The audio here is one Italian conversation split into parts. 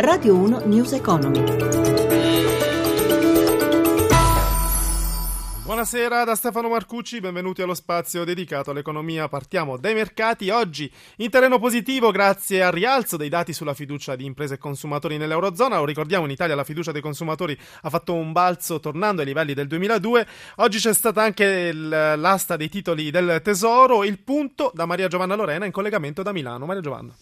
Radio 1 News Economy. Buonasera da Stefano Marcucci, benvenuti allo spazio dedicato all'economia. Partiamo dai mercati. Oggi in terreno positivo grazie al rialzo dei dati sulla fiducia di imprese e consumatori nell'Eurozona. Lo ricordiamo, in Italia la fiducia dei consumatori ha fatto un balzo tornando ai livelli del 2002. Oggi c'è stata anche l'asta dei titoli del Tesoro. Il punto da Maria Giovanna Lorena in collegamento da Milano. Maria Giovanna.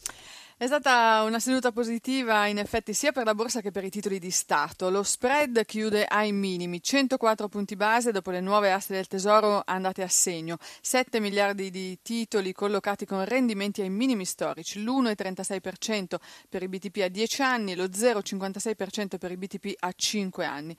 È stata una seduta positiva in effetti sia per la borsa che per i titoli di Stato. Lo spread chiude ai minimi, 104 punti base dopo le nuove aste del Tesoro andate a segno, 7 miliardi di titoli collocati con rendimenti ai minimi storici, l'1,36% per i BTP a 10 anni lo 0,56% per i BTP a 5 anni.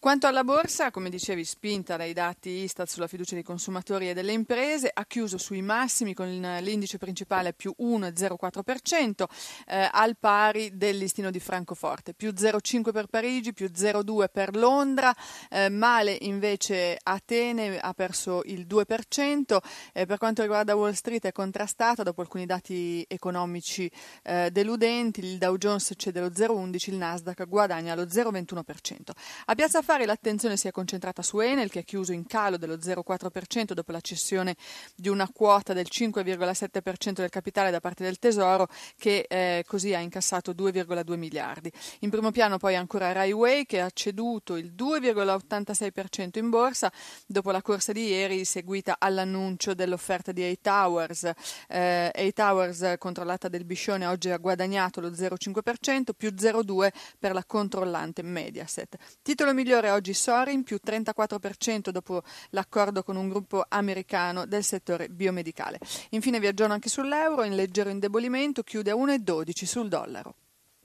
Quanto alla borsa, come dicevi, spinta dai dati Istat sulla fiducia dei consumatori e delle imprese, ha chiuso sui massimi con l'indice principale più 1,04%, eh, al pari del listino di Francoforte, più 0,5 per Parigi, più 0,2 per Londra, eh, male invece Atene ha perso il 2%, eh, per quanto riguarda Wall Street è contrastata dopo alcuni dati economici eh, deludenti, il Dow Jones cede lo 0,11, il Nasdaq guadagna lo 0,21%. A Piazza affari l'attenzione si è concentrata su Enel che ha chiuso in calo dello 0,4% dopo la cessione di una quota del 5,7% del capitale da parte del Tesoro che eh, così ha incassato 2,2 miliardi. In primo piano poi ancora Railway che ha ceduto il 2,86% in borsa dopo la corsa di ieri seguita all'annuncio dell'offerta di A Towers. Eh, A Towers controllata del Biscione oggi ha guadagnato lo 0,5% più 0,2 per la controllante Mediaset. Titolo migliore migliore oggi Sorin più 34% dopo l'accordo con un gruppo americano del settore biomedicale. Infine viaggiano anche sull'euro, in leggero indebolimento, chiude a 1,12 sul dollaro.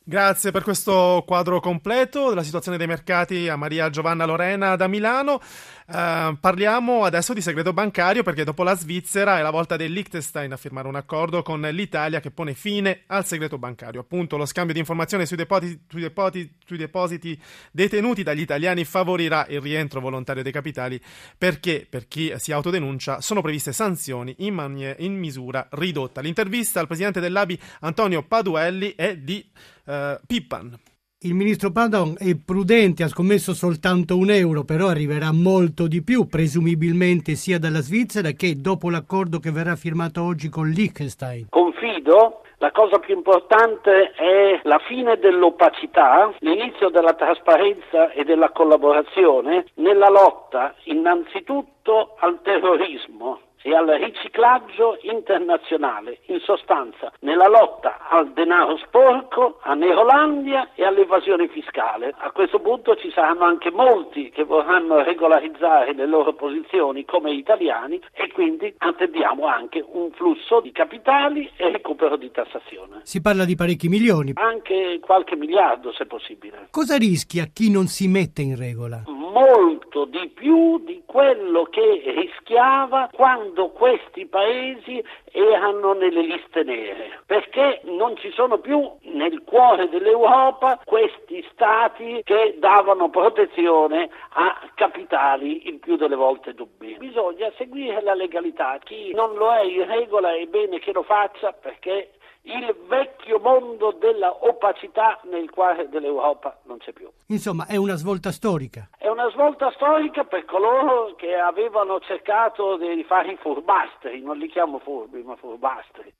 Grazie per questo quadro completo della situazione dei mercati a Maria Giovanna Lorena da Milano. Uh, parliamo adesso di segreto bancario perché dopo la Svizzera è la volta del Liechtenstein a firmare un accordo con l'Italia che pone fine al segreto bancario. Appunto, lo scambio di informazioni sui depositi, sui depositi, sui depositi detenuti dagli italiani favorirà il rientro volontario dei capitali perché per chi si autodenuncia sono previste sanzioni in, manie, in misura ridotta. L'intervista al presidente dell'ABI Antonio Paduelli è di uh, Pippan. Il ministro Padon è prudente, ha scommesso soltanto un euro, però arriverà molto di più, presumibilmente sia dalla Svizzera che dopo l'accordo che verrà firmato oggi con Liechtenstein. Confido la cosa più importante è la fine dell'opacità, l'inizio della trasparenza e della collaborazione nella lotta innanzitutto al terrorismo e al riciclaggio internazionale, in sostanza nella lotta al denaro sporco, a Neolandia e all'evasione fiscale. A questo punto ci saranno anche molti che vorranno regolarizzare le loro posizioni come italiani e quindi attendiamo anche un flusso di capitali e recupero di tassazione. Si parla di parecchi milioni. Anche qualche miliardo se possibile. Cosa rischia chi non si mette in regola? Molto di più di quello che rischiava quando questi paesi erano nelle liste nere, perché non ci sono più nel cuore dell'Europa questi stati che davano protezione a capitali il più delle volte dubbi. Bisogna seguire la legalità, chi non lo è in regola è bene che lo faccia perché il vecchio mondo della opacità nel quale dell'Europa non c'è più. Insomma, è una svolta storica. È una svolta storica per coloro che avevano cercato di fare i furbastri, non li chiamo furbi, ma furbastri.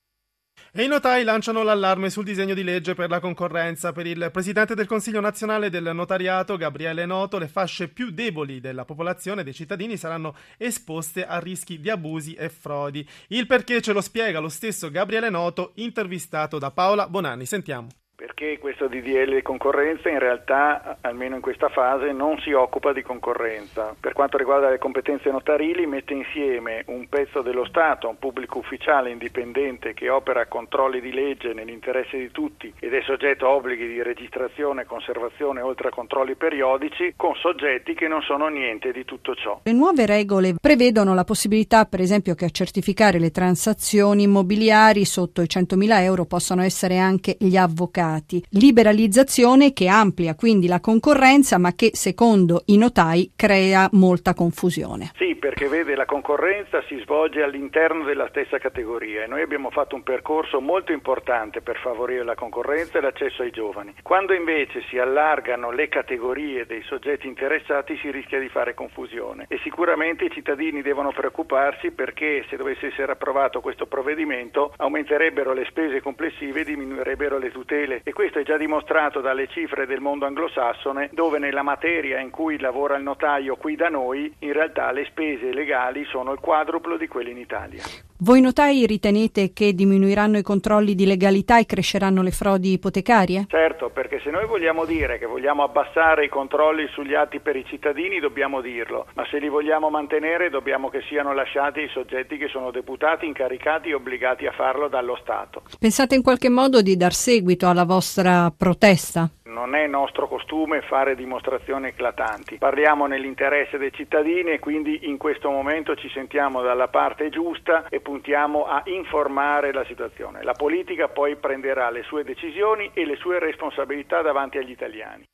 E i notai lanciano l'allarme sul disegno di legge per la concorrenza. Per il presidente del Consiglio nazionale del notariato, Gabriele Noto, le fasce più deboli della popolazione, dei cittadini, saranno esposte a rischi di abusi e frodi. Il perché ce lo spiega lo stesso Gabriele Noto, intervistato da Paola Bonanni. Sentiamo perché questo DDL concorrenza in realtà, almeno in questa fase, non si occupa di concorrenza. Per quanto riguarda le competenze notarili, mette insieme un pezzo dello Stato, un pubblico ufficiale indipendente che opera controlli di legge nell'interesse di tutti ed è soggetto a obblighi di registrazione conservazione oltre a controlli periodici, con soggetti che non sono niente di tutto ciò. Le nuove regole prevedono la possibilità, per esempio, che a certificare le transazioni immobiliari sotto i 100.000 euro possano essere anche gli avvocati mercati. Liberalizzazione che amplia quindi la concorrenza ma che secondo i notai crea molta confusione. Sì, perché vede la concorrenza si svolge all'interno della stessa categoria e noi abbiamo fatto un percorso molto importante per favorire la concorrenza e l'accesso ai giovani. Quando invece si allargano le categorie dei soggetti interessati si rischia di fare confusione e sicuramente i cittadini devono preoccuparsi perché se dovesse essere approvato questo provvedimento aumenterebbero le spese complessive e diminuirebbero le tutele e questo è già dimostrato dalle cifre del mondo anglosassone dove nella materia in cui lavora il notaio qui da noi in realtà le spese legali sono il quadruplo di quelle in Italia. Voi notai ritenete che diminuiranno i controlli di legalità e cresceranno le frodi ipotecarie? Certo, perché se noi vogliamo dire che vogliamo abbassare i controlli sugli atti per i cittadini dobbiamo dirlo, ma se li vogliamo mantenere dobbiamo che siano lasciati ai soggetti che sono deputati, incaricati e obbligati a farlo dallo Stato. Pensate in qualche modo di dar seguito alla vostra protesta? Non è nostro costume fare dimostrazioni eclatanti. Parliamo nell'interesse dei cittadini e quindi in questo momento ci sentiamo dalla parte giusta e puntiamo a informare la situazione. La politica poi prenderà le sue decisioni e le sue responsabilità davanti agli italiani.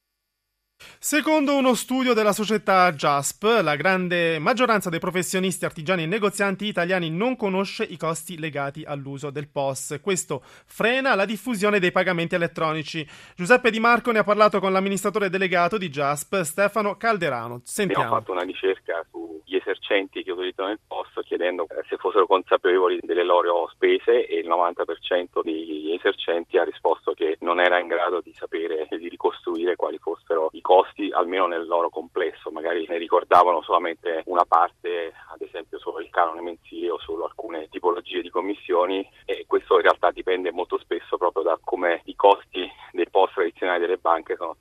Secondo uno studio della società JASP, la grande maggioranza dei professionisti, artigiani e negozianti italiani non conosce i costi legati all'uso del POS. Questo frena la diffusione dei pagamenti elettronici. Giuseppe Di Marco ne ha parlato con l'amministratore delegato di JASP, Stefano Calderano. Sentiamo. Abbiamo fatto una ricerca sugli esercenti che utilizzano il POS chiedendo eh, se fossero consapevoli delle loro spese e il 90% degli esercenti ha risposto che non era in grado di sapere e di ricostruire quali fossero i costi almeno nel loro complesso, magari ne ricordavano solamente una parte, ad esempio solo il canone mensile o solo alcune tipologie di commissioni e questo in realtà dipende molto spesso proprio da come i costi dei post tradizionali delle banche sono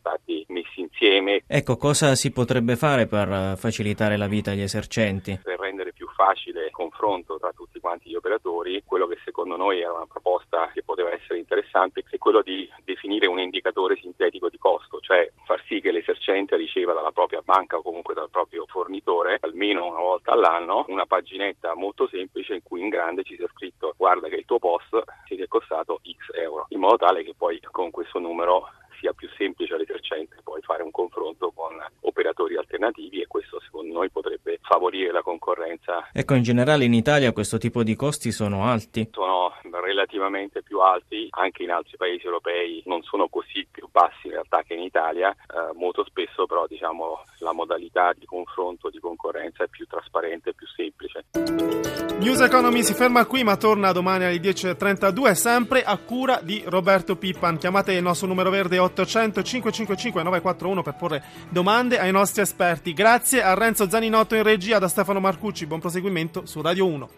insieme. Ecco, cosa si potrebbe fare per facilitare la vita agli esercenti? Per rendere più facile il confronto tra tutti quanti gli operatori, quello che secondo noi era una proposta che poteva essere interessante è quello di definire un indicatore sintetico di costo, cioè far sì che l'esercente riceva dalla propria banca o comunque dal proprio fornitore almeno una volta all'anno una paginetta molto semplice in cui in grande ci sia scritto guarda che il tuo post ti è costato X euro, in modo tale che poi con questo numero sia più semplice all'esercente poi fare un confronto con operatori alternativi e questo secondo noi potrebbe favorire la concorrenza. Ecco, in generale in Italia questo tipo di costi sono alti? Sono relativamente più alti, anche in altri paesi europei non sono così più bassi in realtà che in Italia, eh, molto spesso però diciamo la modalità di confronto, di concorrenza è più trasparente e più semplice. News Economy si ferma qui ma torna domani alle 10.32 sempre a cura di Roberto Pippan. Chiamate il nostro numero verde 800 555 941 per porre domande ai nostri esperti. Grazie a Renzo Zaninotto in regia, da Stefano Marcucci. Buon proseguimento su Radio 1.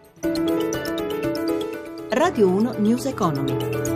Radio 1 News Economy.